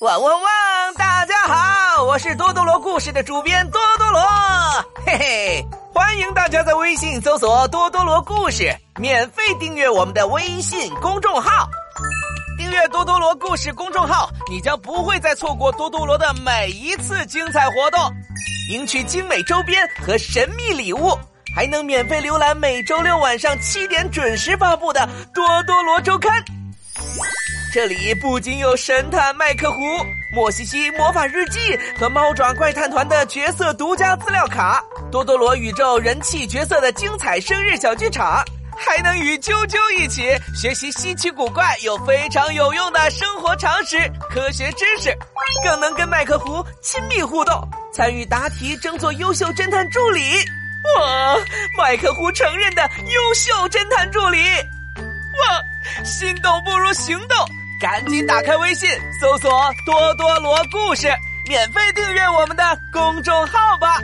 汪汪汪！大家好，我是多多罗故事的主编多多罗，嘿嘿，欢迎大家在微信搜索“多多罗故事”，免费订阅我们的微信公众号。订阅多多罗故事公众号，你将不会再错过多多罗的每一次精彩活动，赢取精美周边和神秘礼物，还能免费浏览每周六晚上七点准时发布的多多罗周刊。这里不仅有神探麦克胡、莫西西魔法日记和猫爪怪探团的角色独家资料卡，多多罗宇宙人气角色的精彩生日小剧场，还能与啾啾一起学习稀奇古怪又非常有用的生活常识、科学知识，更能跟麦克胡亲密互动，参与答题争做优秀侦探助理。哇，麦克胡承认的优秀侦探助理！哇，心动不如行动！赶紧打开微信，搜索“多多罗故事”，免费订阅我们的公众号吧。